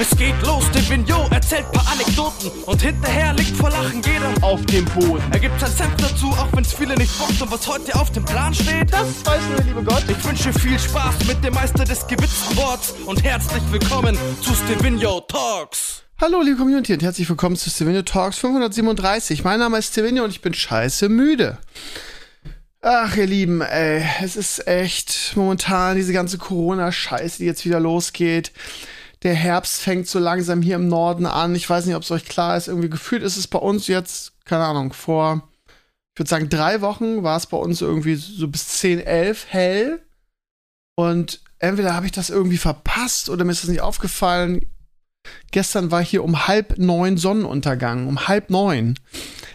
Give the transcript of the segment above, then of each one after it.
Es geht los, der Vignot erzählt paar Anekdoten und hinterher liegt vor Lachen jeder auf dem Boden. Er gibt sein Senf dazu, auch wenn's viele nicht bockt und was heute auf dem Plan steht. Das weiß nur der liebe Gott. Ich wünsche viel Spaß mit dem Meister des gewitzten Worts und herzlich willkommen zu Stevino Talks. Hallo liebe Community und herzlich willkommen zu Stevino Talks 537. Mein Name ist Stevino und ich bin scheiße müde. Ach, ihr Lieben, ey, es ist echt momentan diese ganze Corona-Scheiße, die jetzt wieder losgeht. Der Herbst fängt so langsam hier im Norden an. Ich weiß nicht, ob es euch klar ist. Irgendwie gefühlt ist es bei uns jetzt, keine Ahnung, vor, ich würde sagen, drei Wochen war es bei uns irgendwie so bis 10, 11 hell. Und entweder habe ich das irgendwie verpasst oder mir ist das nicht aufgefallen. Gestern war hier um halb neun Sonnenuntergang, um halb neun.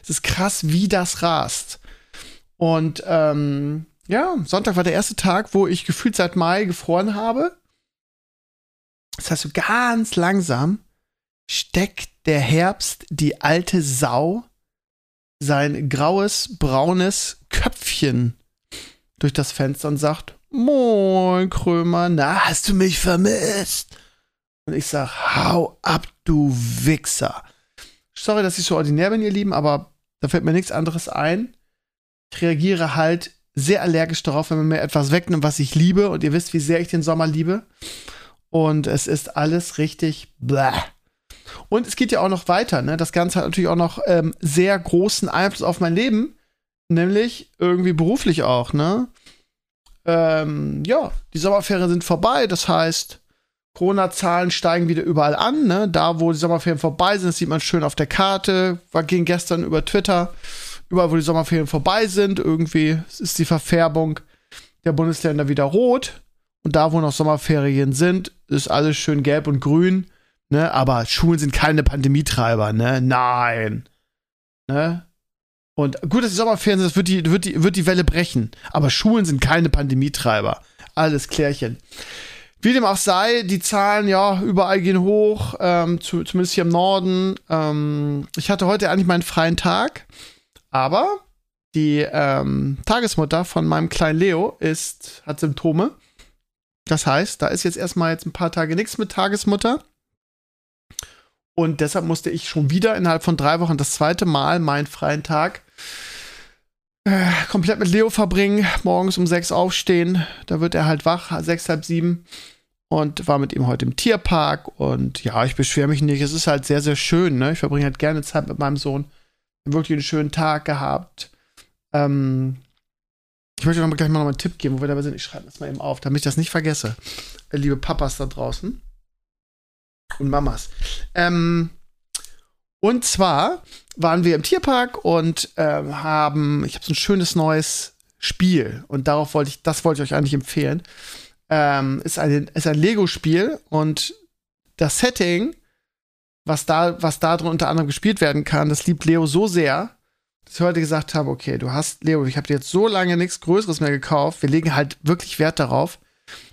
Es ist krass, wie das rast. Und ähm, ja, Sonntag war der erste Tag, wo ich gefühlt seit Mai gefroren habe. Das heißt, so ganz langsam steckt der Herbst die alte Sau sein graues, braunes Köpfchen durch das Fenster und sagt: Moin, Krömer, na, hast du mich vermisst? Und ich sag: Hau ab, du Wichser. Sorry, dass ich so ordinär bin, ihr Lieben, aber da fällt mir nichts anderes ein ich reagiere halt sehr allergisch darauf, wenn man mir etwas wegnimmt, was ich liebe. Und ihr wisst, wie sehr ich den Sommer liebe. Und es ist alles richtig bläh. Und es geht ja auch noch weiter. Ne? Das Ganze hat natürlich auch noch ähm, sehr großen Einfluss auf mein Leben. Nämlich irgendwie beruflich auch. Ne? Ähm, ja, die Sommerferien sind vorbei. Das heißt, Corona-Zahlen steigen wieder überall an. Ne? Da, wo die Sommerferien vorbei sind, das sieht man schön auf der Karte. War ging gestern über Twitter überall, wo die Sommerferien vorbei sind, irgendwie ist die Verfärbung der Bundesländer wieder rot. Und da, wo noch Sommerferien sind, ist alles schön gelb und grün. Ne? Aber Schulen sind keine Pandemietreiber, ne? Nein. Ne? Und gut, dass die Sommerferien sind, das wird die, wird, die, wird die Welle brechen. Aber Schulen sind keine Pandemietreiber. Alles klärchen. Wie dem auch sei, die Zahlen, ja, überall gehen hoch, ähm, zu, zumindest hier im Norden. Ähm, ich hatte heute eigentlich meinen freien Tag. Aber die ähm, Tagesmutter von meinem kleinen Leo ist, hat Symptome. Das heißt, da ist jetzt erstmal jetzt ein paar Tage nichts mit Tagesmutter. Und deshalb musste ich schon wieder innerhalb von drei Wochen das zweite Mal meinen freien Tag äh, komplett mit Leo verbringen. Morgens um sechs aufstehen. Da wird er halt wach, sechs, halb sieben. Und war mit ihm heute im Tierpark. Und ja, ich beschwere mich nicht. Es ist halt sehr, sehr schön. Ne? Ich verbringe halt gerne Zeit mit meinem Sohn wirklich einen schönen Tag gehabt. Ähm, ich möchte noch gleich mal noch einen Tipp geben, wo wir dabei sind. Ich schreibe das mal eben auf, damit ich das nicht vergesse. Äh, liebe Papas da draußen und Mamas. Ähm, und zwar waren wir im Tierpark und ähm, haben, ich habe so ein schönes neues Spiel und darauf wollte ich, das wollte ich euch eigentlich empfehlen. Ähm, ist ein, ist ein Lego-Spiel und das Setting was da, was da drin unter anderem gespielt werden kann, das liebt Leo so sehr, dass ich heute gesagt habe, okay, du hast, Leo, ich habe dir jetzt so lange nichts Größeres mehr gekauft. Wir legen halt wirklich Wert darauf,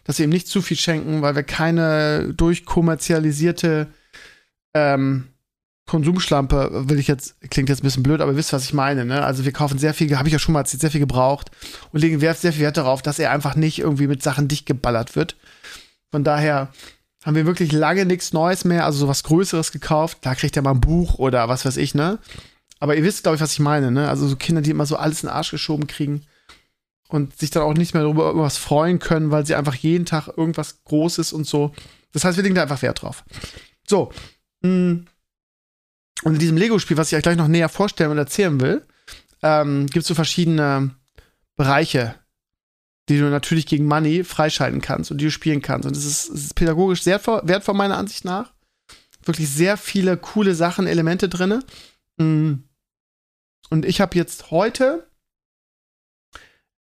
dass wir ihm nicht zu viel schenken, weil wir keine durchkommerzialisierte ähm, Konsumschlampe, will ich jetzt, klingt jetzt ein bisschen blöd, aber ihr wisst, was ich meine, ne? Also wir kaufen sehr viel, habe ich ja schon mal erzählt, sehr viel gebraucht und legen sehr viel Wert darauf, dass er einfach nicht irgendwie mit Sachen dicht geballert wird. Von daher haben wir wirklich lange nichts Neues mehr, also sowas Größeres gekauft. Da kriegt er mal ein Buch oder was weiß ich, ne? Aber ihr wisst, glaube ich, was ich meine, ne? Also so Kinder, die immer so alles in den Arsch geschoben kriegen und sich dann auch nicht mehr darüber was freuen können, weil sie einfach jeden Tag irgendwas Großes und so. Das heißt, wir legen da einfach Wert drauf. So. Mm. Und in diesem Lego-Spiel, was ich euch gleich noch näher vorstellen und erzählen will, ähm, gibt es so verschiedene Bereiche, die du natürlich gegen Money freischalten kannst und die du spielen kannst. Und es ist, ist, pädagogisch sehr wertvoll, meiner Ansicht nach. Wirklich sehr viele coole Sachen, Elemente drin. Mm. Und ich habe jetzt heute,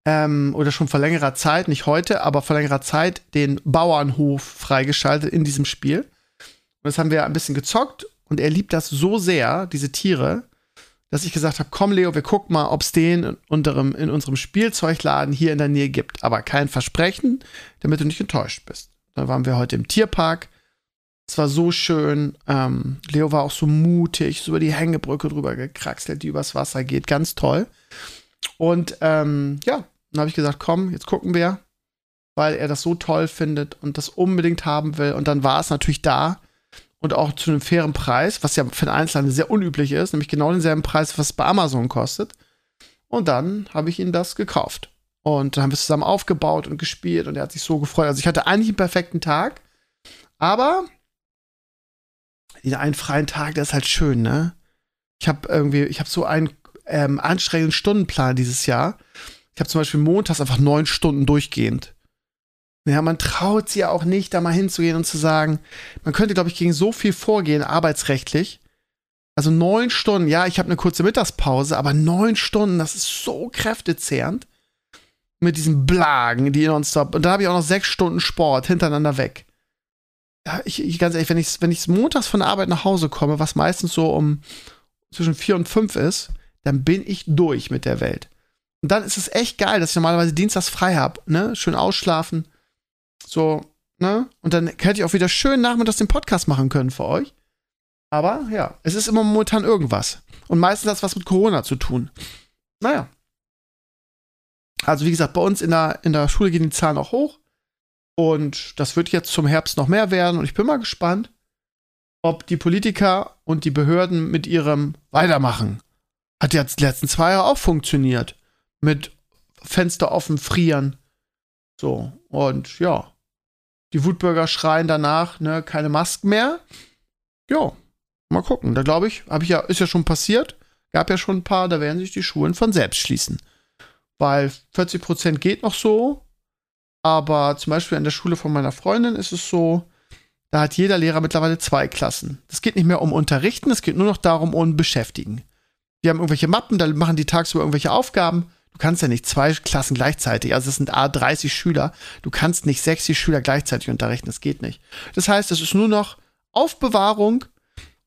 ähm, oder schon vor längerer Zeit, nicht heute, aber vor längerer Zeit, den Bauernhof freigeschaltet in diesem Spiel. Und das haben wir ein bisschen gezockt und er liebt das so sehr, diese Tiere, dass ich gesagt habe, komm Leo, wir gucken mal, ob es den in unserem, in unserem Spielzeugladen hier in der Nähe gibt. Aber kein Versprechen, damit du nicht enttäuscht bist. Dann waren wir heute im Tierpark. Es war so schön. Ähm, Leo war auch so mutig, so über die Hängebrücke drüber gekraxelt, die übers Wasser geht. Ganz toll. Und ähm, ja, dann habe ich gesagt, komm, jetzt gucken wir, weil er das so toll findet und das unbedingt haben will. Und dann war es natürlich da. und auch zu einem fairen Preis, was ja für den Einzelhandel sehr unüblich ist, nämlich genau denselben Preis, was es bei Amazon kostet. Und dann habe ich ihn das gekauft. Und dann haben wir es zusammen aufgebaut und gespielt und er hat sich so gefreut. Also ich hatte eigentlich einen perfekten Tag, aber einen freien Tag, der ist halt schön, ne? Ich habe irgendwie, ich habe so einen ähm, anstrengenden Stundenplan dieses Jahr. Ich habe zum Beispiel montags einfach neun Stunden durchgehend. Ja, man traut ja auch nicht, da mal hinzugehen und zu sagen, man könnte, glaube ich, gegen so viel vorgehen, arbeitsrechtlich. Also neun Stunden, ja, ich habe eine kurze Mittagspause, aber neun Stunden, das ist so kräftezehrend. Mit diesen Blagen, die nonstop. Und da habe ich auch noch sechs Stunden Sport hintereinander weg. Ja, ich, ich ganz ehrlich, wenn ich, wenn ich montags von der Arbeit nach Hause komme, was meistens so um zwischen vier und fünf ist, dann bin ich durch mit der Welt. Und dann ist es echt geil, dass ich normalerweise dienstags frei habe, ne? Schön ausschlafen. So, ne? Und dann hätte ich auch wieder schön nachmittags den Podcast machen können für euch. Aber ja, es ist immer momentan irgendwas. Und meistens hat es was mit Corona zu tun. Naja. Also, wie gesagt, bei uns in der, in der Schule gehen die Zahlen auch hoch. Und das wird jetzt zum Herbst noch mehr werden. Und ich bin mal gespannt, ob die Politiker und die Behörden mit ihrem Weitermachen. Hat jetzt die letzten zwei Jahre auch funktioniert. Mit Fenster offen, frieren. So. Und ja. Die Wutbürger schreien danach, ne, keine Masken mehr. Ja, mal gucken. Da glaube ich, habe ich ja, ist ja schon passiert. Gab ja schon ein paar, da werden sich die Schulen von selbst schließen. Weil 40 Prozent geht noch so. Aber zum Beispiel an der Schule von meiner Freundin ist es so, da hat jeder Lehrer mittlerweile zwei Klassen. Es geht nicht mehr um Unterrichten, es geht nur noch darum, um Beschäftigen. Die haben irgendwelche Mappen, da machen die tagsüber irgendwelche Aufgaben. Du kannst ja nicht zwei Klassen gleichzeitig, also es sind A 30 Schüler. Du kannst nicht 60 Schüler gleichzeitig unterrichten, das geht nicht. Das heißt, es ist nur noch Aufbewahrung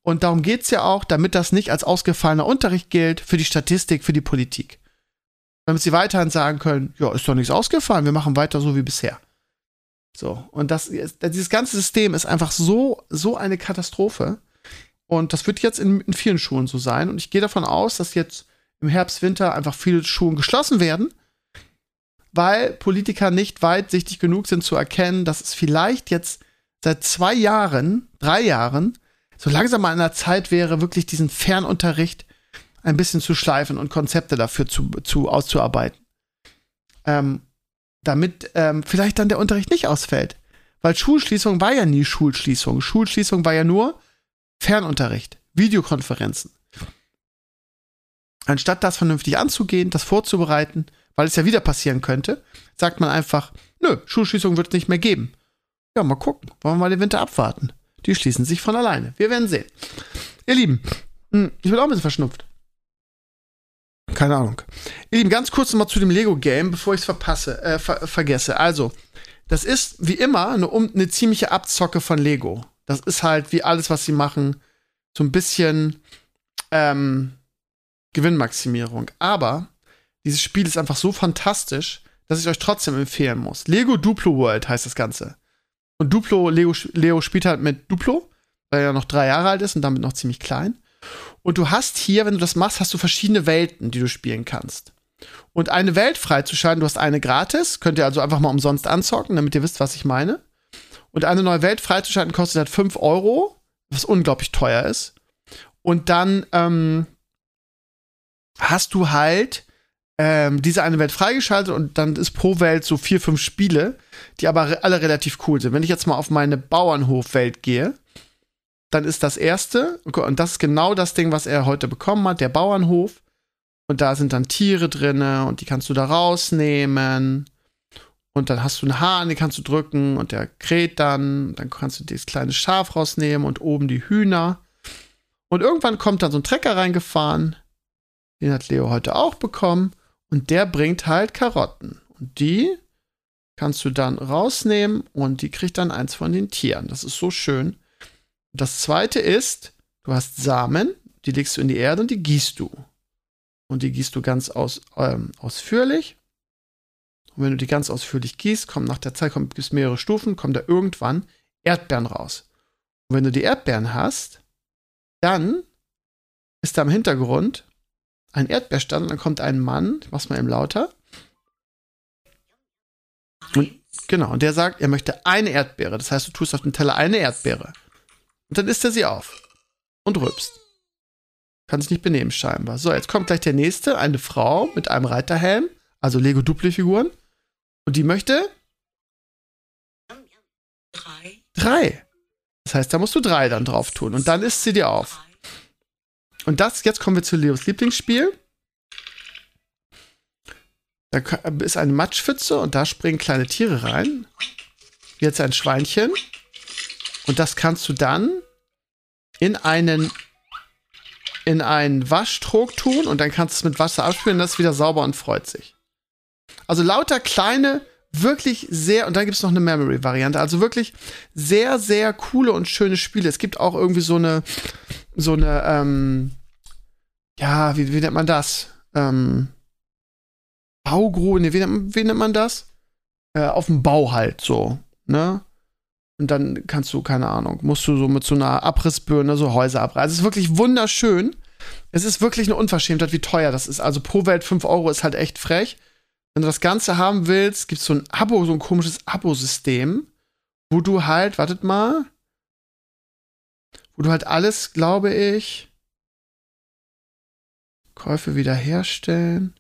und darum geht's ja auch, damit das nicht als ausgefallener Unterricht gilt für die Statistik, für die Politik damit sie weiterhin sagen können, ja, ist doch nichts ausgefallen, wir machen weiter so wie bisher. So, und das, dieses ganze System ist einfach so, so eine Katastrophe. Und das wird jetzt in, in vielen Schulen so sein. Und ich gehe davon aus, dass jetzt im Herbst, Winter einfach viele Schulen geschlossen werden, weil Politiker nicht weitsichtig genug sind zu erkennen, dass es vielleicht jetzt seit zwei Jahren, drei Jahren, so langsam mal in der Zeit wäre, wirklich diesen Fernunterricht ein bisschen zu schleifen und Konzepte dafür zu, zu auszuarbeiten. Ähm, damit ähm, vielleicht dann der Unterricht nicht ausfällt. Weil Schulschließung war ja nie Schulschließung. Schulschließung war ja nur Fernunterricht, Videokonferenzen. Anstatt das vernünftig anzugehen, das vorzubereiten, weil es ja wieder passieren könnte, sagt man einfach, nö, Schulschließung wird es nicht mehr geben. Ja, mal gucken. Wollen wir mal den Winter abwarten. Die schließen sich von alleine. Wir werden sehen. Ihr Lieben, hm, ich bin auch ein bisschen verschnupft. Keine Ahnung. Ihr Lieben, ganz kurz nochmal zu dem Lego-Game, bevor ich es verpasse, äh, ver vergesse. Also, das ist wie immer eine, eine ziemliche Abzocke von Lego. Das ist halt wie alles, was sie machen, so ein bisschen ähm, Gewinnmaximierung. Aber dieses Spiel ist einfach so fantastisch, dass ich euch trotzdem empfehlen muss. Lego Duplo World heißt das Ganze. Und Duplo, Lego, Leo spielt halt mit Duplo, weil er noch drei Jahre alt ist und damit noch ziemlich klein. Und du hast hier, wenn du das machst, hast du verschiedene Welten, die du spielen kannst. Und eine Welt freizuschalten, du hast eine gratis, könnt ihr also einfach mal umsonst anzocken, damit ihr wisst, was ich meine. Und eine neue Welt freizuschalten kostet halt 5 Euro, was unglaublich teuer ist. Und dann ähm, hast du halt ähm, diese eine Welt freigeschaltet und dann ist pro Welt so vier, fünf Spiele, die aber alle relativ cool sind. Wenn ich jetzt mal auf meine Bauernhofwelt gehe, dann ist das erste, und das ist genau das Ding, was er heute bekommen hat, der Bauernhof. Und da sind dann Tiere drin und die kannst du da rausnehmen. Und dann hast du einen Hahn, den kannst du drücken und der kräht dann. Dann kannst du das kleine Schaf rausnehmen und oben die Hühner. Und irgendwann kommt dann so ein Trecker reingefahren. Den hat Leo heute auch bekommen. Und der bringt halt Karotten. Und die kannst du dann rausnehmen und die kriegt dann eins von den Tieren. Das ist so schön. Das zweite ist, du hast Samen, die legst du in die Erde und die gießt du. Und die gießt du ganz aus, ähm, ausführlich. Und wenn du die ganz ausführlich gießt, kommen nach der Zeit, gibt es mehrere Stufen, kommen da irgendwann Erdbeeren raus. Und wenn du die Erdbeeren hast, dann ist da im Hintergrund ein Erdbeerstand und dann kommt ein Mann, ich mach's mal eben lauter. Und, genau, und der sagt, er möchte eine Erdbeere. Das heißt, du tust auf den Teller eine Erdbeere. Und dann isst er sie auf. Und rülpst. Kann sich nicht benehmen, scheinbar. So, jetzt kommt gleich der nächste. Eine Frau mit einem Reiterhelm. Also Lego-Dupli-Figuren. Und die möchte. Drei. Drei. Das heißt, da musst du drei dann drauf tun. Und dann isst sie dir auf. Und das, jetzt kommen wir zu Leos Lieblingsspiel. Da ist eine Matschpfütze und da springen kleine Tiere rein. Jetzt ein Schweinchen. Und das kannst du dann in einen in einen Waschtrog tun und dann kannst du es mit Wasser abspülen das ist wieder sauber und freut sich. Also lauter kleine, wirklich sehr, und dann gibt es noch eine Memory-Variante, also wirklich sehr, sehr coole und schöne Spiele. Es gibt auch irgendwie so eine, so eine, ähm, ja, wie, wie nennt man das? Ähm, Baugru, ne, wie, nennt, wie nennt man das? Äh, auf dem Bau halt so, ne? Und dann kannst du, keine Ahnung, musst du so mit so einer Abrissbirne so Häuser abreißen. Es ist wirklich wunderschön. Es ist wirklich eine Unverschämtheit, wie teuer das ist. Also pro Welt 5 Euro ist halt echt frech. Wenn du das Ganze haben willst, gibt es so ein Abo, so ein komisches Abo-System, wo du halt, wartet mal, wo du halt alles, glaube ich, Käufe wiederherstellen.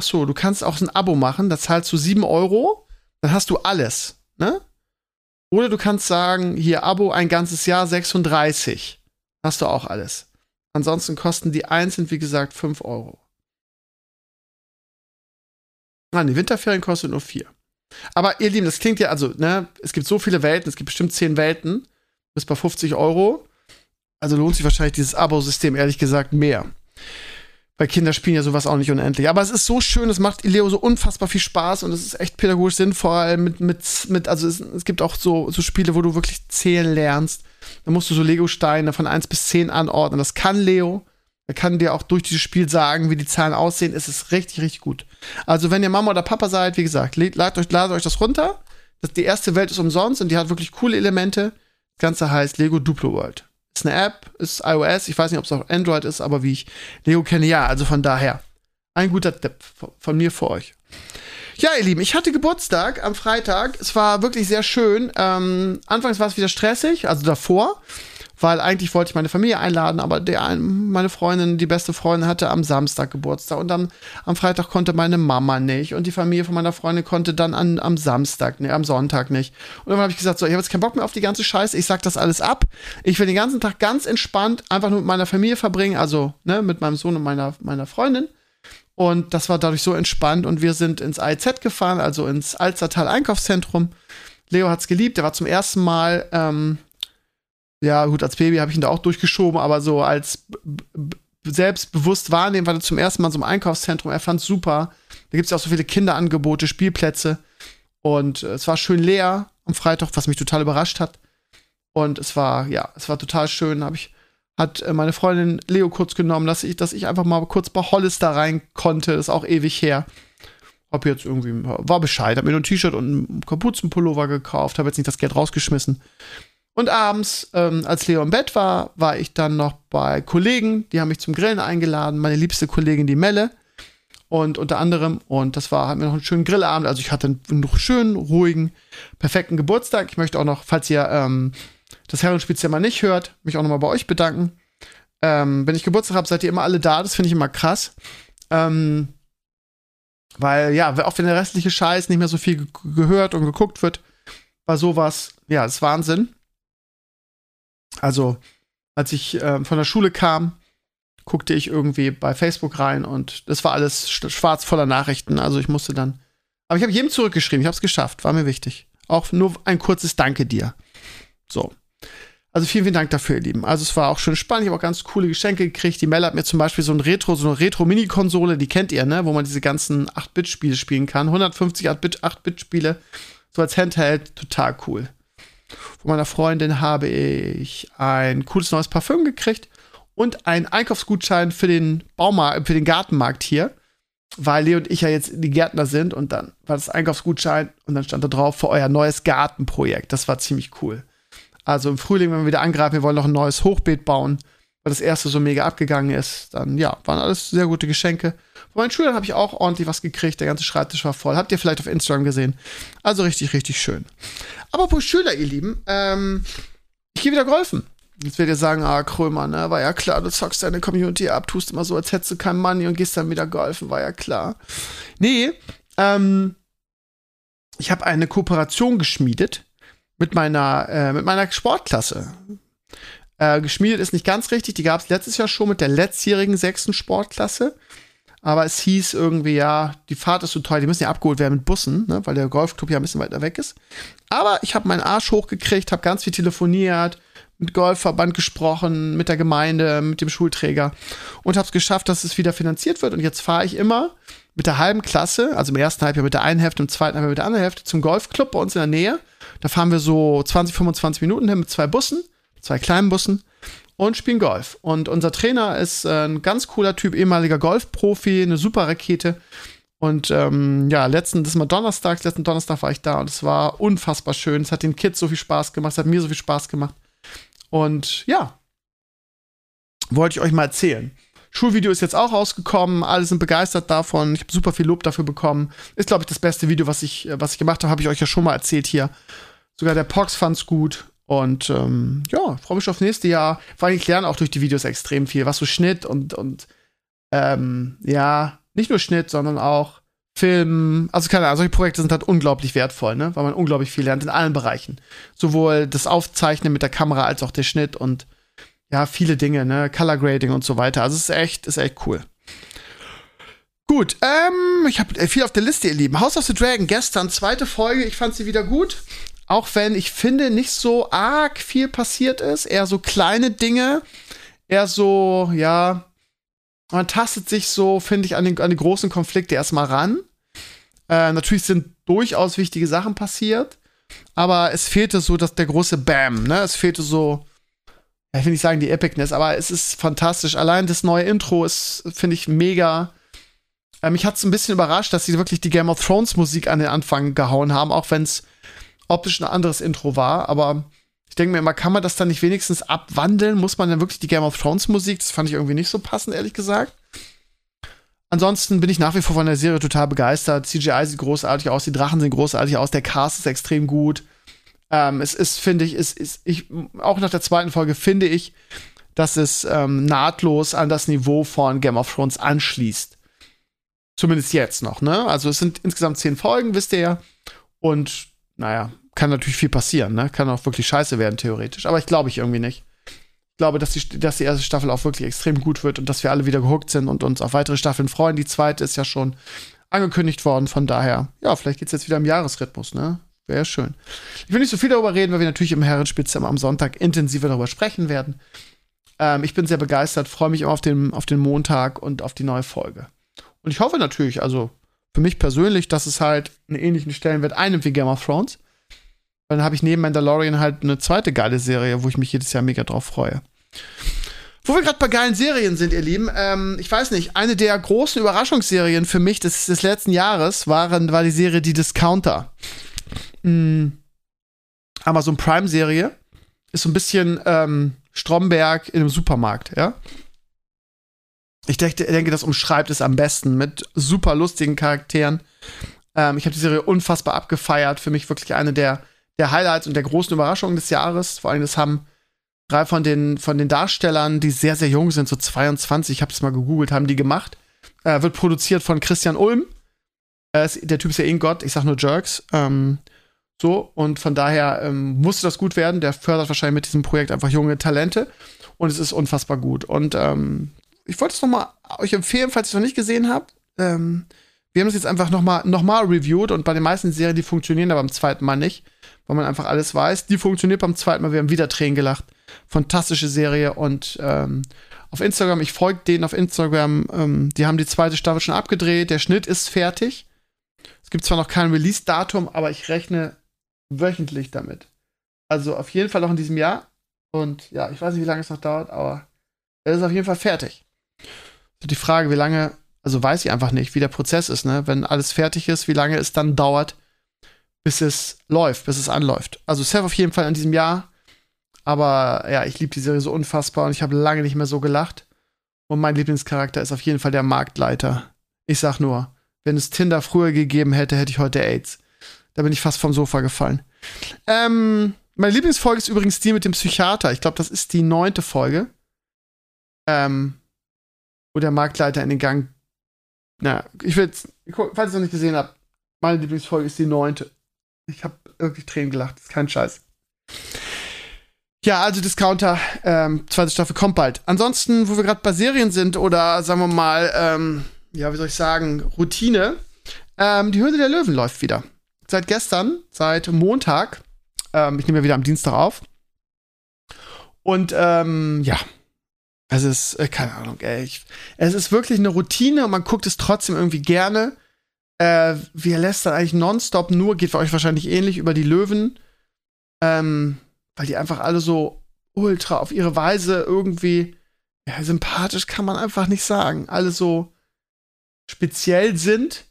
Ach so, du kannst auch ein Abo machen, da zahlst du 7 Euro, dann hast du alles, ne? Oder du kannst sagen, hier Abo ein ganzes Jahr 36. Hast du auch alles. Ansonsten kosten die einzeln, wie gesagt, 5 Euro. Nein, die Winterferien kosten nur 4. Aber ihr Lieben, das klingt ja, also, ne, es gibt so viele Welten, es gibt bestimmt 10 Welten, bis bei 50 Euro. Also lohnt sich wahrscheinlich dieses Abo-System, ehrlich gesagt, mehr. Weil Kinder spielen ja sowas auch nicht unendlich. Aber es ist so schön, es macht Leo so unfassbar viel Spaß und es ist echt pädagogisch sinnvoll. Mit, mit, mit, also es, es gibt auch so, so Spiele, wo du wirklich zählen lernst. Da musst du so Lego-Steine von 1 bis 10 anordnen. Das kann Leo. Er kann dir auch durch dieses Spiel sagen, wie die Zahlen aussehen. Es ist richtig, richtig gut. Also, wenn ihr Mama oder Papa seid, wie gesagt, ladet euch, ladet euch das runter. Das, die erste Welt ist umsonst und die hat wirklich coole Elemente. Das Ganze heißt Lego Duplo World. Ist eine App, ist iOS. Ich weiß nicht, ob es auch Android ist, aber wie ich Lego kenne, ja. Also von daher. Ein guter Tipp von mir für euch. Ja, ihr Lieben, ich hatte Geburtstag am Freitag. Es war wirklich sehr schön. Ähm, anfangs war es wieder stressig, also davor weil eigentlich wollte ich meine Familie einladen, aber der, meine Freundin, die beste Freundin, hatte am Samstag Geburtstag und dann am Freitag konnte meine Mama nicht und die Familie von meiner Freundin konnte dann an, am Samstag, ne, am Sonntag nicht. Und dann habe ich gesagt, so, ich habe jetzt keinen Bock mehr auf die ganze Scheiße, ich sag das alles ab. Ich will den ganzen Tag ganz entspannt einfach nur mit meiner Familie verbringen, also ne, mit meinem Sohn und meiner, meiner Freundin. Und das war dadurch so entspannt und wir sind ins AIZ gefahren, also ins Alzertal Einkaufszentrum. Leo hat's geliebt, er war zum ersten Mal ähm, ja, gut, als Baby habe ich ihn da auch durchgeschoben, aber so als selbstbewusst wahrnehmen, weil er zum ersten Mal so im Einkaufszentrum, er fand super. Da gibt es ja auch so viele Kinderangebote, Spielplätze. Und äh, es war schön leer am Freitag, was mich total überrascht hat. Und es war, ja, es war total schön. Hab ich, hat äh, meine Freundin Leo kurz genommen, dass ich, dass ich einfach mal kurz bei Hollister rein konnte. Das ist auch ewig her. Hab jetzt irgendwie, war Bescheid, hab mir nur ein T-Shirt und einen Kapuzenpullover gekauft, habe jetzt nicht das Geld rausgeschmissen. Und abends, ähm, als Leo im Bett war, war ich dann noch bei Kollegen, die haben mich zum Grillen eingeladen, meine liebste Kollegin, die Melle. Und unter anderem, und das war, hatten wir noch einen schönen Grillabend. Also ich hatte einen schönen, ruhigen, perfekten Geburtstag. Ich möchte auch noch, falls ihr ähm, das Herrenspielzimmer nicht hört, mich auch nochmal bei euch bedanken. Ähm, wenn ich Geburtstag habe, seid ihr immer alle da. Das finde ich immer krass. Ähm, weil, ja, auch wenn der restliche Scheiß nicht mehr so viel gehört und geguckt wird, war sowas, ja, ist Wahnsinn. Also, als ich äh, von der Schule kam, guckte ich irgendwie bei Facebook rein und das war alles schwarz voller Nachrichten. Also ich musste dann. Aber ich habe jedem zurückgeschrieben, ich habe es geschafft, war mir wichtig. Auch nur ein kurzes Danke dir. So. Also vielen, vielen Dank dafür, ihr Lieben. Also es war auch schön spannend. Ich habe auch ganz coole Geschenke gekriegt. Die Mel hat mir zum Beispiel so ein Retro, so eine Retro-Mini-Konsole, die kennt ihr, ne? Wo man diese ganzen 8-Bit-Spiele spielen kann. 150 8-Bit-Spiele. So als Handheld. Total cool. Von meiner Freundin habe ich ein cooles neues Parfüm gekriegt und einen Einkaufsgutschein für den Baumarkt, für den Gartenmarkt hier, weil Leo und ich ja jetzt die Gärtner sind und dann war das Einkaufsgutschein und dann stand da drauf für euer neues Gartenprojekt. Das war ziemlich cool. Also im Frühling, wenn wir wieder angreifen, wir wollen noch ein neues Hochbeet bauen, weil das erste so mega abgegangen ist, dann ja, waren alles sehr gute Geschenke. Von meinen Schülern habe ich auch ordentlich was gekriegt. Der ganze Schreibtisch war voll. Habt ihr vielleicht auf Instagram gesehen. Also richtig, richtig schön. Aber pro Schüler, ihr Lieben, ähm, ich gehe wieder golfen. Jetzt werdet ihr sagen, ah, Krömer, ne, war ja klar, du zockst deine Community ab, tust immer so, als hättest du kein Money und gehst dann wieder golfen, war ja klar. Nee, ähm, ich habe eine Kooperation geschmiedet mit meiner, äh, mit meiner Sportklasse. Äh, geschmiedet ist nicht ganz richtig, die gab es letztes Jahr schon mit der letztjährigen sechsten Sportklasse. Aber es hieß irgendwie, ja, die Fahrt ist so teuer, die müssen ja abgeholt werden mit Bussen, ne, weil der Golfclub ja ein bisschen weiter weg ist. Aber ich habe meinen Arsch hochgekriegt, habe ganz viel telefoniert, mit Golfverband gesprochen, mit der Gemeinde, mit dem Schulträger und habe es geschafft, dass es wieder finanziert wird. Und jetzt fahre ich immer mit der halben Klasse, also im ersten Halbjahr mit der einen Hälfte, im zweiten Halbjahr mit der anderen Hälfte zum Golfclub bei uns in der Nähe. Da fahren wir so 20, 25 Minuten hin mit zwei Bussen, zwei kleinen Bussen und spielen Golf. Und unser Trainer ist äh, ein ganz cooler Typ, ehemaliger Golfprofi, eine super Rakete. Und ähm, ja, letzten, das ist mal Donnerstag, letzten Donnerstag war ich da und es war unfassbar schön. Es hat den Kids so viel Spaß gemacht, es hat mir so viel Spaß gemacht. Und ja, wollte ich euch mal erzählen. Schulvideo ist jetzt auch rausgekommen, alle sind begeistert davon. Ich habe super viel Lob dafür bekommen. Ist, glaube ich, das beste Video, was ich, was ich gemacht habe, habe ich euch ja schon mal erzählt hier. Sogar der Pox fand's gut. Und ähm, ja, freue mich auf nächste Jahr. Vor allem, ich lerne auch durch die Videos extrem viel, was so Schnitt und, und ähm, ja, nicht nur Schnitt, sondern auch Film. Also keine Ahnung, solche Projekte sind halt unglaublich wertvoll, ne? Weil man unglaublich viel lernt in allen Bereichen. Sowohl das Aufzeichnen mit der Kamera als auch der Schnitt und ja, viele Dinge, ne? Color Grading und so weiter. Also es ist echt, ist echt cool. Gut, ähm, ich habe viel auf der Liste, ihr Lieben. House of the Dragon, gestern, zweite Folge, ich fand sie wieder gut. Auch wenn ich finde, nicht so arg viel passiert ist, eher so kleine Dinge, eher so, ja, man tastet sich so, finde ich, an, den, an die großen Konflikte erstmal ran. Äh, natürlich sind durchaus wichtige Sachen passiert, aber es fehlte so dass der große Bam, ne? Es fehlte so, ich will nicht sagen die Epicness, aber es ist fantastisch. Allein das neue Intro ist, finde ich, mega. Äh, mich hat es ein bisschen überrascht, dass sie wirklich die Game of Thrones Musik an den Anfang gehauen haben, auch wenn es optisch ein anderes Intro war, aber ich denke mir immer, kann man das dann nicht wenigstens abwandeln? Muss man dann wirklich die Game of Thrones Musik? Das fand ich irgendwie nicht so passend, ehrlich gesagt. Ansonsten bin ich nach wie vor von der Serie total begeistert. CGI sieht großartig aus, die Drachen sehen großartig aus, der Cast ist extrem gut. Ähm, es ist, finde ich, ist, ist, ich, auch nach der zweiten Folge finde ich, dass es ähm, nahtlos an das Niveau von Game of Thrones anschließt. Zumindest jetzt noch, ne? Also es sind insgesamt zehn Folgen, wisst ihr ja. Und naja, kann natürlich viel passieren, ne? Kann auch wirklich scheiße werden, theoretisch. Aber ich glaube ich irgendwie nicht. Ich glaube, dass die, dass die erste Staffel auch wirklich extrem gut wird und dass wir alle wieder gehuckt sind und uns auf weitere Staffeln freuen. Die zweite ist ja schon angekündigt worden, von daher, ja, vielleicht geht's jetzt wieder im Jahresrhythmus, ne? Wäre schön. Ich will nicht so viel darüber reden, weil wir natürlich im Herrenspitze am Sonntag intensiver darüber sprechen werden. Ähm, ich bin sehr begeistert, freue mich immer auf den, auf den Montag und auf die neue Folge. Und ich hoffe natürlich, also für mich persönlich, dass es halt einen ähnlichen Stellenwert einnimmt wie Game of Thrones. Dann habe ich neben Mandalorian halt eine zweite geile Serie, wo ich mich jedes Jahr mega drauf freue. Wo wir gerade bei geilen Serien sind, ihr Lieben, ähm, ich weiß nicht, eine der großen Überraschungsserien für mich des, des letzten Jahres waren, war die Serie Die Discounter. Mhm. Amazon Prime-Serie. Ist so ein bisschen ähm, Stromberg in einem Supermarkt, ja. Ich denke, denke, das umschreibt es am besten mit super lustigen Charakteren. Ähm, ich habe die Serie unfassbar abgefeiert. Für mich wirklich eine der, der Highlights und der großen Überraschungen des Jahres. Vor allem, das haben drei von den, von den Darstellern, die sehr, sehr jung sind, so 22, ich habe es mal gegoogelt, haben die gemacht. Äh, wird produziert von Christian Ulm. Äh, der Typ ist ja eh ein Gott, ich sag nur Jerks. Ähm, so, und von daher ähm, musste das gut werden. Der fördert wahrscheinlich mit diesem Projekt einfach junge Talente. Und es ist unfassbar gut. Und ähm, ich wollte es nochmal euch empfehlen, falls ihr es noch nicht gesehen habt. Ähm, wir haben es jetzt einfach nochmal noch mal reviewed und bei den meisten Serien, die funktionieren aber beim zweiten Mal nicht, weil man einfach alles weiß. Die funktioniert beim zweiten Mal. Wir haben wieder Tränen gelacht. Fantastische Serie und ähm, auf Instagram, ich folge denen auf Instagram, ähm, die haben die zweite Staffel schon abgedreht. Der Schnitt ist fertig. Es gibt zwar noch kein Release-Datum, aber ich rechne wöchentlich damit. Also auf jeden Fall noch in diesem Jahr. Und ja, ich weiß nicht, wie lange es noch dauert, aber es ist auf jeden Fall fertig. Die Frage, wie lange, also weiß ich einfach nicht, wie der Prozess ist, ne? Wenn alles fertig ist, wie lange es dann dauert, bis es läuft, bis es anläuft. Also Seth auf jeden Fall in diesem Jahr. Aber ja, ich liebe die Serie so unfassbar und ich habe lange nicht mehr so gelacht. Und mein Lieblingscharakter ist auf jeden Fall der Marktleiter. Ich sag nur, wenn es Tinder früher gegeben hätte, hätte ich heute AIDS. Da bin ich fast vom Sofa gefallen. Ähm, meine Lieblingsfolge ist übrigens die mit dem Psychiater. Ich glaube, das ist die neunte Folge. Ähm, wo der Marktleiter in den Gang. Na, ich will jetzt, falls ihr es noch nicht gesehen habt, meine Lieblingsfolge ist die neunte. Ich habe wirklich Tränen gelacht, das ist kein Scheiß. Ja, also Discounter, ähm, zweite Staffel kommt bald. Ansonsten, wo wir gerade bei Serien sind oder sagen wir mal, ähm, ja, wie soll ich sagen, Routine, ähm, die Höhle der Löwen läuft wieder. Seit gestern, seit Montag, ähm, ich nehme ja wieder am Dienstag auf. Und ähm, ja, es ist, äh, keine Ahnung, ey, ich, es ist wirklich eine Routine und man guckt es trotzdem irgendwie gerne. Äh, lässt dann eigentlich nonstop nur, geht für euch wahrscheinlich ähnlich, über die Löwen. Ähm, weil die einfach alle so ultra auf ihre Weise irgendwie, ja, sympathisch kann man einfach nicht sagen. Alle so speziell sind.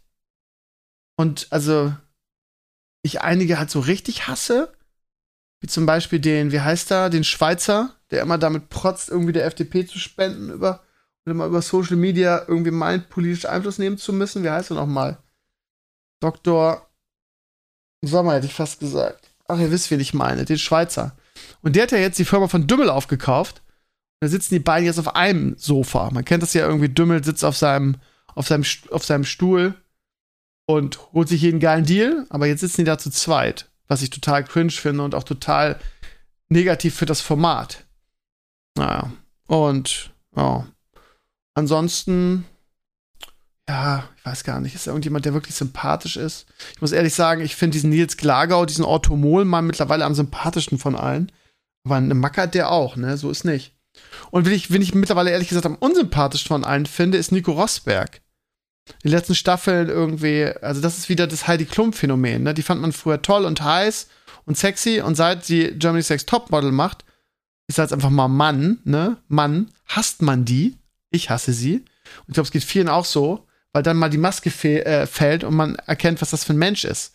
Und also, ich einige halt so richtig hasse. Wie zum Beispiel den, wie heißt er, den Schweizer, der immer damit protzt, irgendwie der FDP zu spenden über, und immer über Social Media irgendwie meint, politisch Einfluss nehmen zu müssen. Wie heißt er nochmal? Dr. Sommer hätte ich fast gesagt. Ach, ihr wisst, wen ich meine, den Schweizer. Und der hat ja jetzt die Firma von Dümmel aufgekauft. Da sitzen die beiden jetzt auf einem Sofa. Man kennt das ja irgendwie, Dümmel sitzt auf seinem, auf seinem, auf seinem Stuhl und holt sich jeden geilen Deal, aber jetzt sitzen die da zu zweit, was ich total cringe finde und auch total negativ für das Format. Naja, und ja. Ansonsten ja, ich weiß gar nicht, ist da irgendjemand, der wirklich sympathisch ist? Ich muss ehrlich sagen, ich finde diesen Nils Glagau, diesen Orthomol-Mann mittlerweile am sympathischsten von allen. Aber eine Macke hat der auch, ne? So ist nicht. Und wenn ich, wenn ich mittlerweile ehrlich gesagt am unsympathischsten von allen finde, ist Nico Rosberg. Die letzten Staffeln irgendwie, also das ist wieder das Heidi Klum-Phänomen, ne? Die fand man früher toll und heiß und sexy und seit sie Germany's Sex Topmodel macht, ist das einfach mal Mann, ne? Mann, hasst man die. Ich hasse sie. Und ich glaube, es geht vielen auch so weil dann mal die Maske äh, fällt und man erkennt, was das für ein Mensch ist.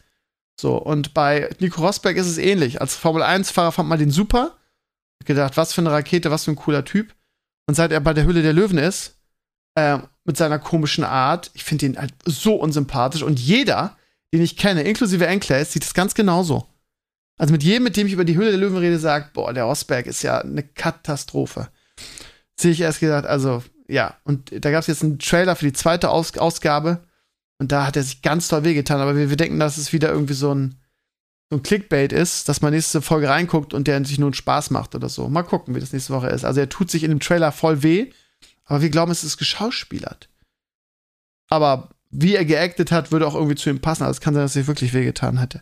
So, und bei Nico Rosberg ist es ähnlich. Als Formel-1-Fahrer fand man den super. Gedacht, was für eine Rakete, was für ein cooler Typ. Und seit er bei der Hülle der Löwen ist, äh, mit seiner komischen Art, ich finde ihn halt so unsympathisch. Und jeder, den ich kenne, inklusive Enclays, sieht das ganz genauso. Also mit jedem, mit dem ich über die Hülle der Löwen rede, sagt, boah, der Rosberg ist ja eine Katastrophe. Sehe ich erst gedacht, also ja, und da gab es jetzt einen Trailer für die zweite Aus Ausgabe und da hat er sich ganz toll wehgetan, aber wir, wir denken, dass es wieder irgendwie so ein, so ein Clickbait ist, dass man nächste Folge reinguckt und der sich nur einen Spaß macht oder so. Mal gucken, wie das nächste Woche ist. Also er tut sich in dem Trailer voll weh, aber wir glauben, es ist geschauspielert. Aber wie er geactet hat, würde auch irgendwie zu ihm passen. Also es kann sein, dass er sich wirklich wehgetan hätte.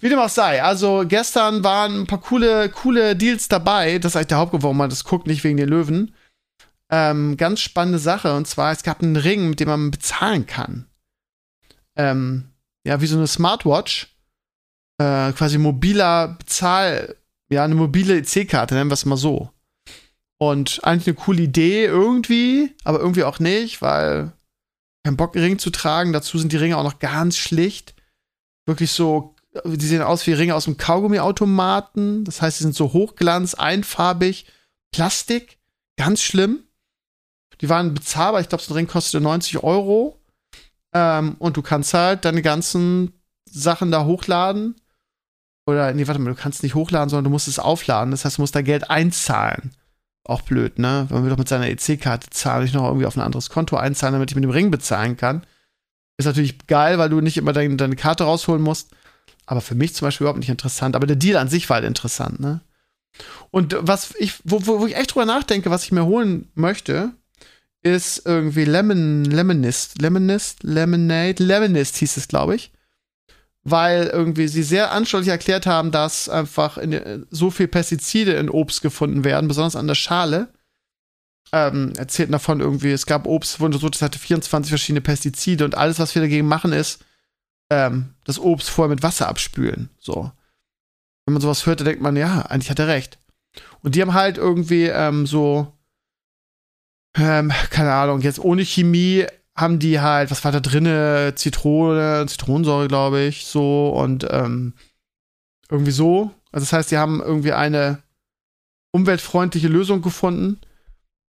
Wie dem auch sei. Also gestern waren ein paar coole, coole Deals dabei. Das ist eigentlich der Hauptgrund, warum man das guckt, nicht wegen den Löwen ähm, ganz spannende Sache. Und zwar, es gab einen Ring, mit dem man bezahlen kann. Ähm, ja, wie so eine Smartwatch. Äh, quasi mobiler Bezahl, ja, eine mobile EC-Karte, nennen wir es mal so. Und eigentlich eine coole Idee irgendwie, aber irgendwie auch nicht, weil kein Bock, Ring zu tragen. Dazu sind die Ringe auch noch ganz schlicht. Wirklich so, die sehen aus wie Ringe aus dem Kaugummiautomaten. Das heißt, sie sind so hochglanz, einfarbig, Plastik. Ganz schlimm. Die waren bezahlbar. Ich glaube, so ein Ring kostete 90 Euro. Ähm, und du kannst halt deine ganzen Sachen da hochladen. Oder, nee, warte mal, du kannst nicht hochladen, sondern du musst es aufladen. Das heißt, du musst da Geld einzahlen. Auch blöd, ne? Wenn man doch mit seiner EC-Karte zahlen, ich noch irgendwie auf ein anderes Konto einzahlen, damit ich mit dem Ring bezahlen kann. Ist natürlich geil, weil du nicht immer deine, deine Karte rausholen musst. Aber für mich zum Beispiel überhaupt nicht interessant. Aber der Deal an sich war halt interessant, ne? Und was ich, wo, wo, wo ich echt drüber nachdenke, was ich mir holen möchte, ist irgendwie Lemon, Lemonist, Lemonist, Lemonade, Lemonist hieß es, glaube ich. Weil irgendwie sie sehr anschaulich erklärt haben, dass einfach in, so viel Pestizide in Obst gefunden werden, besonders an der Schale. Ähm, erzählten davon irgendwie, es gab Obst, wo untersucht, es hatte 24 verschiedene Pestizide und alles, was wir dagegen machen, ist, ähm, das Obst vorher mit Wasser abspülen. So. Wenn man sowas hört, dann denkt man, ja, eigentlich hat er recht. Und die haben halt irgendwie ähm, so ähm, keine Ahnung, jetzt ohne Chemie haben die halt, was war da drinne? Zitrone, Zitronensäure, glaube ich, so und ähm, irgendwie so. Also das heißt, die haben irgendwie eine umweltfreundliche Lösung gefunden,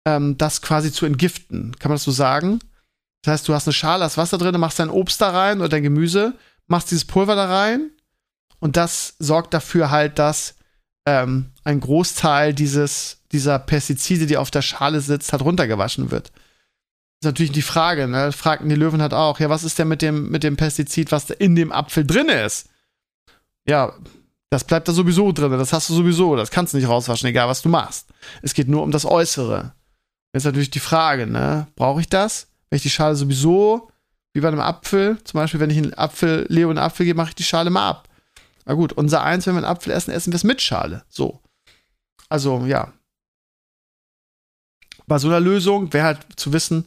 ähm, das quasi zu entgiften. Kann man das so sagen? Das heißt, du hast eine Schale, hast Wasser drin, machst dein Obst da rein oder dein Gemüse, machst dieses Pulver da rein und das sorgt dafür halt, dass ähm, ein Großteil dieses, dieser Pestizide, die auf der Schale sitzt, halt runtergewaschen wird. Das ist natürlich die Frage, ne? Fragten die Löwen halt auch, ja, was ist denn mit dem, mit dem Pestizid, was in dem Apfel drin ist? Ja, das bleibt da sowieso drin, das hast du sowieso, das kannst du nicht rauswaschen, egal was du machst. Es geht nur um das Äußere. Jetzt ist natürlich die Frage, ne? Brauche ich das? Wenn ich die Schale sowieso, wie bei einem Apfel, zum Beispiel, wenn ich einen Apfel, Leo einen Apfel gebe, mache ich die Schale mal ab. Na gut, unser eins, wenn wir einen Apfel essen, essen wir es mit Schale. So. Also, ja. Bei so einer Lösung wäre halt zu wissen,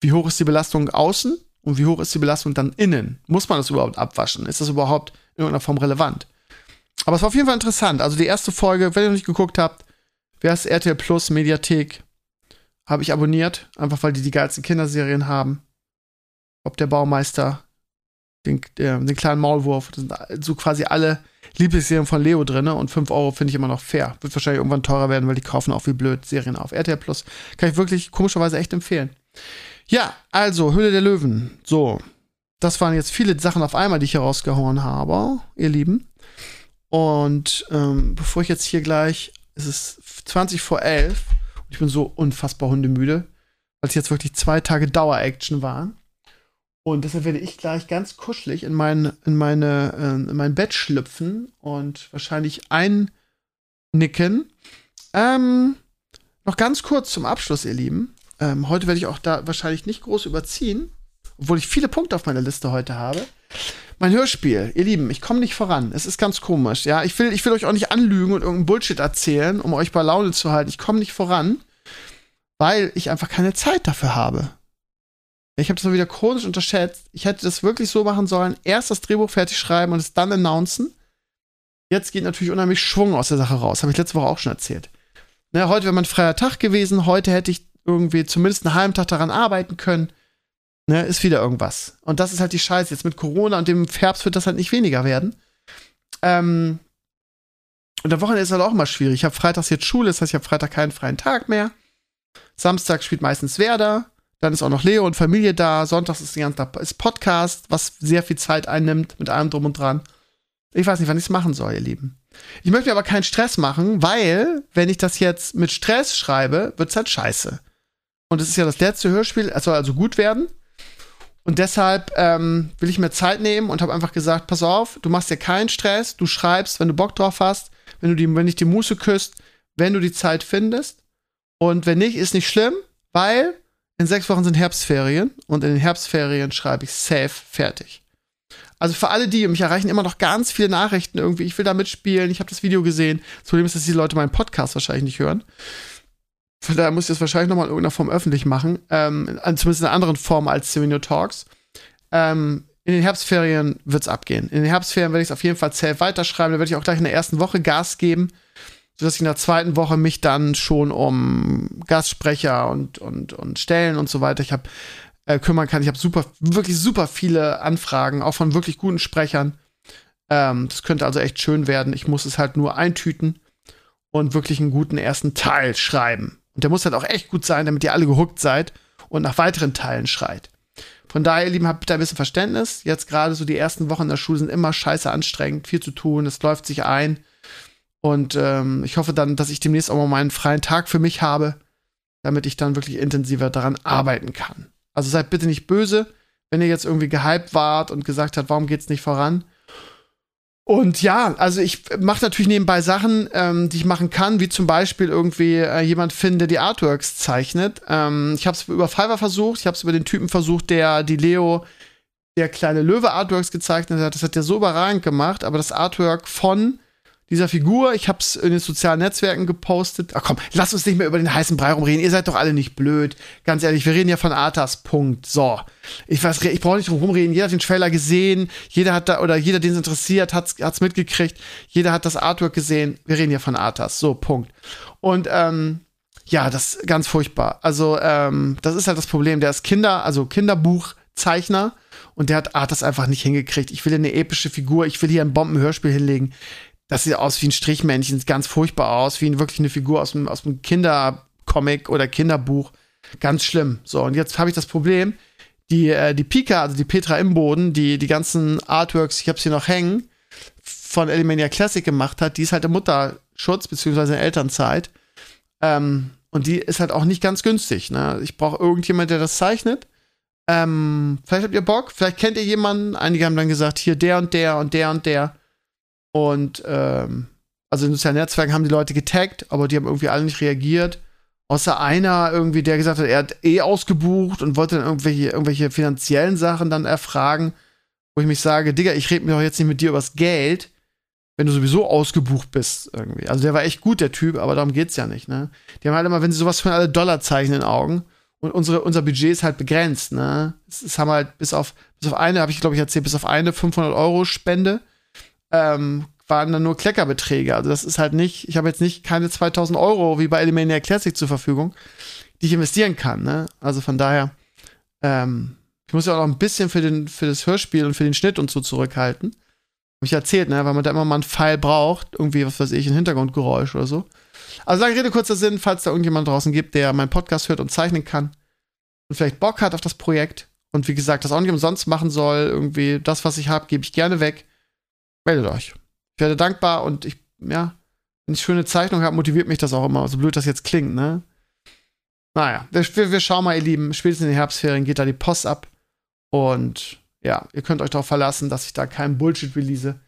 wie hoch ist die Belastung außen und wie hoch ist die Belastung dann innen. Muss man das überhaupt abwaschen? Ist das überhaupt in irgendeiner Form relevant? Aber es war auf jeden Fall interessant. Also die erste Folge, wenn ihr noch nicht geguckt habt, wer ist RTL Plus Mediathek, habe ich abonniert, einfach weil die die geilsten Kinderserien haben. Ob der Baumeister, den, äh, den kleinen Maulwurf, das sind so quasi alle Lieblingsserien von Leo drin und 5 Euro finde ich immer noch fair. Wird wahrscheinlich irgendwann teurer werden, weil die kaufen auch wie blöd Serien auf. RTL Plus kann ich wirklich komischerweise echt empfehlen. Ja, also Höhle der Löwen. So, das waren jetzt viele Sachen auf einmal, die ich hier rausgehauen habe, ihr Lieben. Und ähm, bevor ich jetzt hier gleich, es ist 20 vor 11 und ich bin so unfassbar hundemüde, weil es jetzt wirklich zwei Tage Dauer-Action waren. Und deshalb werde ich gleich ganz kuschelig in mein, in meine, äh, in mein Bett schlüpfen und wahrscheinlich einnicken. Ähm, noch ganz kurz zum Abschluss, ihr Lieben. Ähm, heute werde ich auch da wahrscheinlich nicht groß überziehen, obwohl ich viele Punkte auf meiner Liste heute habe. Mein Hörspiel, ihr Lieben, ich komme nicht voran. Es ist ganz komisch. Ja, ich will, ich will euch auch nicht anlügen und irgendeinen Bullshit erzählen, um euch bei Laune zu halten. Ich komme nicht voran, weil ich einfach keine Zeit dafür habe. Ich habe das mal wieder chronisch unterschätzt. Ich hätte das wirklich so machen sollen: erst das Drehbuch fertig schreiben und es dann announcen. Jetzt geht natürlich unheimlich Schwung aus der Sache raus. Habe ich letzte Woche auch schon erzählt. Na, heute wäre mein freier Tag gewesen. Heute hätte ich irgendwie zumindest einen halben Tag daran arbeiten können. Ne, ist wieder irgendwas. Und das ist halt die Scheiße. Jetzt mit Corona und dem Herbst wird das halt nicht weniger werden. Ähm, und der Wochenende ist halt auch immer schwierig. Ich habe freitags jetzt Schule, das heißt, ich habe Freitag keinen freien Tag mehr. Samstag spielt meistens Werder. Dann ist auch noch Leo und Familie da. Sonntags ist, die ganze, ist Podcast, was sehr viel Zeit einnimmt mit allem drum und dran. Ich weiß nicht, wann ich es machen soll, ihr Lieben. Ich möchte mir aber keinen Stress machen, weil, wenn ich das jetzt mit Stress schreibe, wird es halt scheiße. Und es ist ja das letzte Hörspiel, es soll also gut werden. Und deshalb ähm, will ich mir Zeit nehmen und habe einfach gesagt, pass auf, du machst dir keinen Stress, du schreibst, wenn du Bock drauf hast, wenn du die, wenn dich die Muße küsst, wenn du die Zeit findest. Und wenn nicht, ist nicht schlimm, weil in sechs Wochen sind Herbstferien und in den Herbstferien schreibe ich safe fertig. Also für alle die, mich erreichen immer noch ganz viele Nachrichten irgendwie, ich will da mitspielen, ich habe das Video gesehen. Das Problem ist, dass die Leute meinen Podcast wahrscheinlich nicht hören. Von daher muss ich das wahrscheinlich nochmal in irgendeiner Form öffentlich machen. Ähm, zumindest in einer anderen Form als Semino Talks. Ähm, in den Herbstferien wird es abgehen. In den Herbstferien werde ich es auf jeden Fall safe weiterschreiben. Da werde ich auch gleich in der ersten Woche Gas geben, sodass ich in der zweiten Woche mich dann schon um Gastsprecher und, und, und Stellen und so weiter ich hab, äh, kümmern kann. Ich habe super, wirklich super viele Anfragen, auch von wirklich guten Sprechern. Ähm, das könnte also echt schön werden. Ich muss es halt nur eintüten und wirklich einen guten ersten Teil schreiben. Und der muss halt auch echt gut sein, damit ihr alle gehuckt seid und nach weiteren Teilen schreit. Von daher, ihr Lieben, habt da ein bisschen Verständnis. Jetzt gerade so die ersten Wochen in der Schule sind immer scheiße anstrengend, viel zu tun, es läuft sich ein. Und ähm, ich hoffe dann, dass ich demnächst auch mal meinen freien Tag für mich habe, damit ich dann wirklich intensiver daran arbeiten kann. Also seid bitte nicht böse, wenn ihr jetzt irgendwie gehypt wart und gesagt habt, warum geht's nicht voran? Und ja, also ich mache natürlich nebenbei Sachen, ähm, die ich machen kann, wie zum Beispiel irgendwie äh, jemand finden, der die Artworks zeichnet. Ähm, ich habe es über Fiverr versucht, ich habe es über den Typen versucht, der die Leo, der kleine Löwe Artworks gezeichnet hat. Das hat der so überragend gemacht, aber das Artwork von dieser Figur. Ich habe es in den sozialen Netzwerken gepostet. Ach komm, lass uns nicht mehr über den heißen Brei rumreden. Ihr seid doch alle nicht blöd. Ganz ehrlich, wir reden ja von Arthas. Punkt. So. Ich weiß, ich brauche nicht drum rumreden. Jeder hat den Trailer gesehen. Jeder hat da, oder jeder, den es interessiert, hat es mitgekriegt. Jeder hat das Artwork gesehen. Wir reden ja von Arthas. So, Punkt. Und, ähm, ja, das ist ganz furchtbar. Also, ähm, das ist halt das Problem. Der ist Kinder, also Kinderbuchzeichner und der hat Arthas einfach nicht hingekriegt. Ich will hier eine epische Figur, ich will hier ein Bombenhörspiel hinlegen das sieht aus wie ein Strichmännchen, sieht ganz furchtbar aus, wie wirklich eine Figur aus einem, aus Kindercomic oder Kinderbuch. Ganz schlimm. So, und jetzt habe ich das Problem, die, äh, die Pika, also die Petra Imboden, die die ganzen Artworks, ich habe sie noch hängen, von Elimania Classic gemacht hat, die ist halt im Mutter, Schutz beziehungsweise Elternzeit. Ähm, und die ist halt auch nicht ganz günstig. Ne? Ich brauche irgendjemand, der das zeichnet. Ähm, vielleicht habt ihr Bock, vielleicht kennt ihr jemanden. Einige haben dann gesagt, hier der und der und der und der. Und ähm, also in sozialen Netzwerken haben die Leute getaggt, aber die haben irgendwie alle nicht reagiert. Außer einer irgendwie, der gesagt hat, er hat eh ausgebucht und wollte dann irgendwelche, irgendwelche finanziellen Sachen dann erfragen, wo ich mich sage, Digga, ich rede mir doch jetzt nicht mit dir übers Geld, wenn du sowieso ausgebucht bist irgendwie. Also der war echt gut, der Typ, aber darum geht's ja nicht, ne? Die haben halt immer, wenn sie sowas von alle Dollarzeichen in den Augen und unsere, unser Budget ist halt begrenzt, ne? Es, es haben halt bis auf, bis auf eine, habe ich glaube ich erzählt, bis auf eine 500 Euro Spende, ähm, waren dann nur Kleckerbeträge. Also das ist halt nicht, ich habe jetzt nicht keine 2000 Euro wie bei Elimania Classic zur Verfügung, die ich investieren kann. Ne? Also von daher, ähm, ich muss ja auch noch ein bisschen für, den, für das Hörspiel und für den Schnitt und so zurückhalten. Hab ich erzählt, ne? weil man da immer mal einen Pfeil braucht, irgendwie, was weiß ich, ein Hintergrundgeräusch oder so. Also lange Rede, kurzer Sinn, falls da irgendjemand draußen gibt, der meinen Podcast hört und zeichnen kann und vielleicht Bock hat auf das Projekt und wie gesagt, das auch nicht umsonst machen soll, irgendwie das, was ich habe, gebe ich gerne weg. Meldet euch. Ich werde dankbar und ich, ja, wenn ich schöne Zeichnung habe, motiviert mich das auch immer, so blöd das jetzt klingt, ne? Naja, wir, wir schauen mal, ihr Lieben. Spätestens in den Herbstferien geht da die Post ab. Und ja, ihr könnt euch darauf verlassen, dass ich da keinen Bullshit release.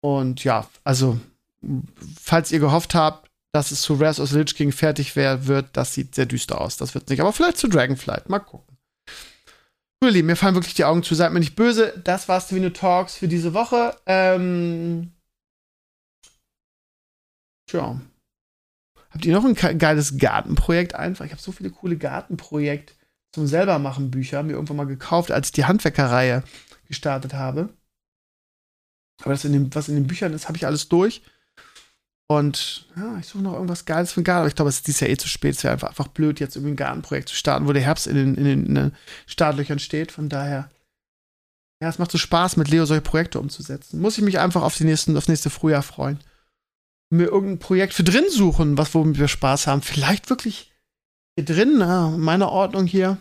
Und ja, also, falls ihr gehofft habt, dass es zu of the Lich King fertig wär, wird, das sieht sehr düster aus. Das wird nicht. Aber vielleicht zu Dragonflight. Mal gucken. Lieben, mir fallen wirklich die Augen zu. Seid mir nicht böse. Das war's Vino Talks für diese Woche. Ähm. Tja. Habt ihr noch ein geiles Gartenprojekt einfach? Ich habe so viele coole Gartenprojekte zum selbermachen Bücher mir irgendwann mal gekauft, als ich die Handwerkerreihe gestartet habe. Aber das in dem, was in den Büchern ist, habe ich alles durch. Und ja, ich suche noch irgendwas Geiles für den Garten. Aber ich glaube, es ist dieses Jahr eh zu spät. Es wäre einfach, einfach blöd, jetzt irgendwie ein Gartenprojekt zu starten, wo der Herbst in den, in den, in den Startlöchern steht. Von daher, ja, es macht so Spaß, mit Leo solche Projekte umzusetzen. Muss ich mich einfach auf die nächsten, aufs nächste Frühjahr freuen. Mir irgendein Projekt für drin suchen, was womit wir Spaß haben. Vielleicht wirklich hier drin, na, in meiner Ordnung hier,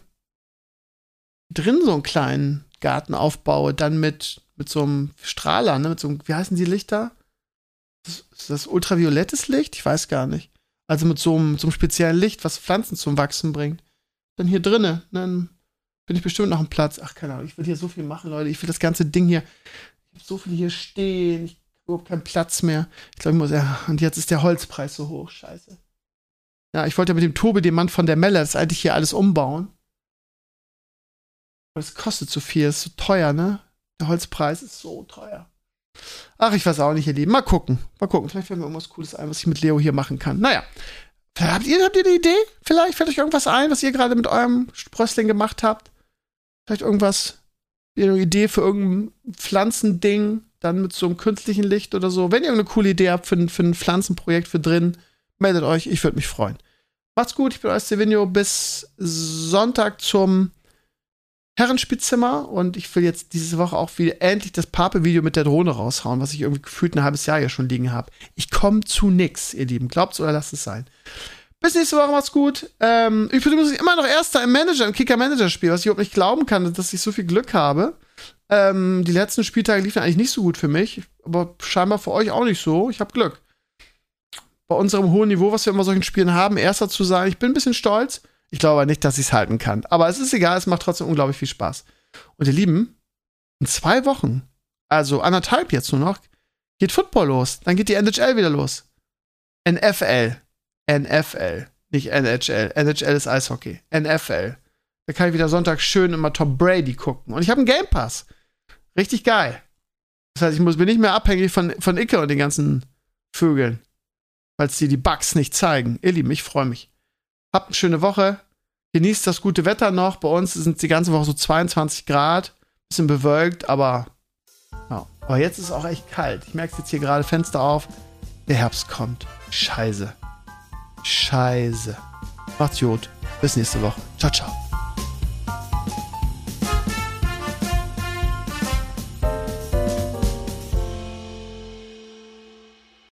drin so einen kleinen Garten aufbaue, dann mit, mit so einem Strahler, ne, mit so einem, wie heißen die Lichter? Ist das ultraviolettes Licht? Ich weiß gar nicht. Also mit so einem, so einem speziellen Licht, was Pflanzen zum Wachsen bringt. Dann hier drinnen, dann bin ich bestimmt noch am Platz. Ach, keine Ahnung, ich will hier so viel machen, Leute. Ich will das ganze Ding hier, ich habe so viel hier stehen. Ich habe überhaupt keinen Platz mehr. Ich glaube, ich muss, ja, und jetzt ist der Holzpreis so hoch. Scheiße. Ja, ich wollte ja mit dem Tobi, dem Mann von der Melle, das eigentlich hier alles umbauen. Aber es kostet zu viel, ist so teuer, ne? Der Holzpreis ist so teuer. Ach, ich weiß auch nicht, ihr Lieben. Mal gucken. Mal gucken. Vielleicht fällt mir irgendwas Cooles ein, was ich mit Leo hier machen kann. Naja. Habt ihr, habt ihr eine Idee? Vielleicht fällt euch irgendwas ein, was ihr gerade mit eurem Sprössling gemacht habt? Vielleicht irgendwas, eine Idee für irgendein Pflanzending, dann mit so einem künstlichen Licht oder so. Wenn ihr eine coole Idee habt für, für ein Pflanzenprojekt für drin, meldet euch. Ich würde mich freuen. Macht's gut, ich bin euer Stevenio. Bis Sonntag zum Herrenspielzimmer und ich will jetzt diese Woche auch wieder endlich das Pape-Video mit der Drohne raushauen, was ich irgendwie gefühlt ein halbes Jahr ja schon liegen habe. Ich komme zu nix, ihr Lieben. Glaubt's oder lasst es sein. Bis nächste Woche, macht's gut. Ähm, ich bin übrigens immer noch Erster im Manager, im Kicker-Manager-Spiel, was ich überhaupt nicht glauben kann, dass ich so viel Glück habe. Ähm, die letzten Spieltage liefen eigentlich nicht so gut für mich, aber scheinbar für euch auch nicht so. Ich habe Glück. Bei unserem hohen Niveau, was wir immer solchen Spielen haben, Erster zu sein, ich bin ein bisschen stolz. Ich glaube nicht, dass ich es halten kann. Aber es ist egal, es macht trotzdem unglaublich viel Spaß. Und ihr Lieben, in zwei Wochen, also anderthalb jetzt nur noch, geht Football los. Dann geht die NHL wieder los. NFL. NFL. Nicht NHL. NHL ist Eishockey. NFL. Da kann ich wieder Sonntag schön immer Tom Brady gucken. Und ich habe einen Game Pass. Richtig geil. Das heißt, ich muss, bin nicht mehr abhängig von, von Icke und den ganzen Vögeln. Falls die die Bugs nicht zeigen. Ihr Lieben, ich freue mich. Habt eine schöne Woche. Genießt das gute Wetter noch. Bei uns sind die ganze Woche so 22 Grad. Bisschen bewölkt, aber. Ja. Aber jetzt ist es auch echt kalt. Ich merke es jetzt hier gerade Fenster auf. Der Herbst kommt. Scheiße. Scheiße. Macht's gut. Bis nächste Woche. Ciao, ciao.